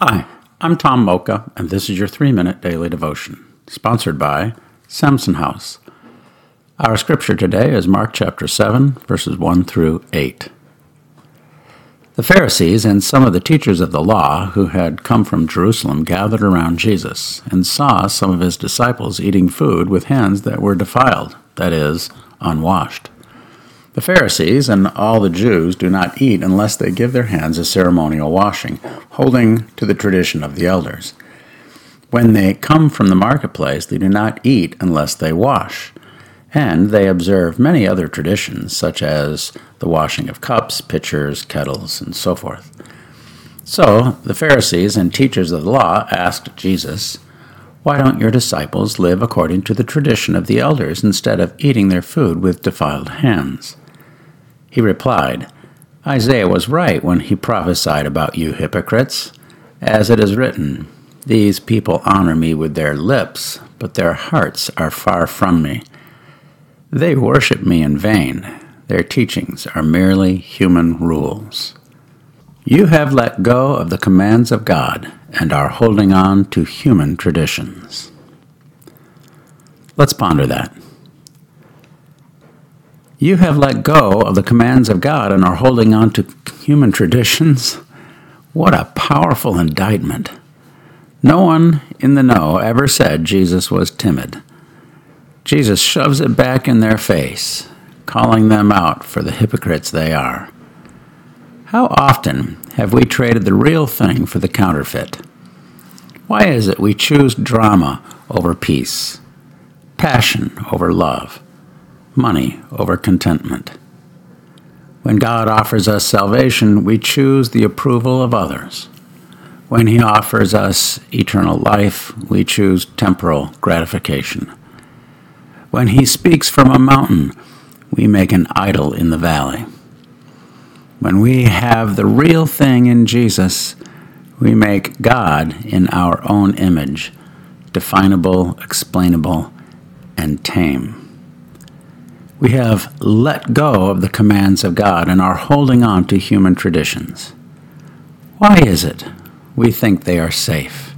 Hi, I'm Tom Mocha, and this is your three minute daily devotion, sponsored by Samson House. Our scripture today is Mark chapter 7, verses 1 through 8. The Pharisees and some of the teachers of the law who had come from Jerusalem gathered around Jesus and saw some of his disciples eating food with hands that were defiled, that is, unwashed. The Pharisees and all the Jews do not eat unless they give their hands a ceremonial washing, holding to the tradition of the elders. When they come from the marketplace, they do not eat unless they wash. And they observe many other traditions, such as the washing of cups, pitchers, kettles, and so forth. So the Pharisees and teachers of the law asked Jesus, why don't your disciples live according to the tradition of the elders instead of eating their food with defiled hands? He replied, Isaiah was right when he prophesied about you hypocrites. As it is written, These people honor me with their lips, but their hearts are far from me. They worship me in vain. Their teachings are merely human rules. You have let go of the commands of God and are holding on to human traditions. Let's ponder that. You have let go of the commands of God and are holding on to human traditions. What a powerful indictment. No one in the know ever said Jesus was timid. Jesus shoves it back in their face, calling them out for the hypocrites they are. How often have we traded the real thing for the counterfeit? Why is it we choose drama over peace, passion over love, money over contentment? When God offers us salvation, we choose the approval of others. When He offers us eternal life, we choose temporal gratification. When He speaks from a mountain, we make an idol in the valley. When we have the real thing in Jesus, we make God in our own image, definable, explainable, and tame. We have let go of the commands of God and are holding on to human traditions. Why is it we think they are safe?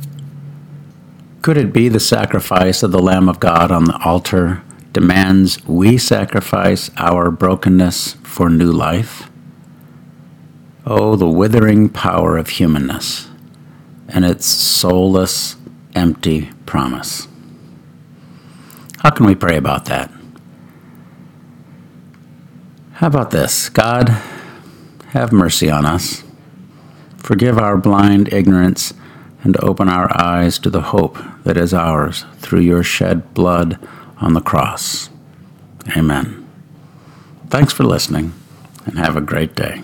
Could it be the sacrifice of the Lamb of God on the altar demands we sacrifice our brokenness for new life? Oh, the withering power of humanness and its soulless, empty promise. How can we pray about that? How about this? God, have mercy on us. Forgive our blind ignorance and open our eyes to the hope that is ours through your shed blood on the cross. Amen. Thanks for listening and have a great day.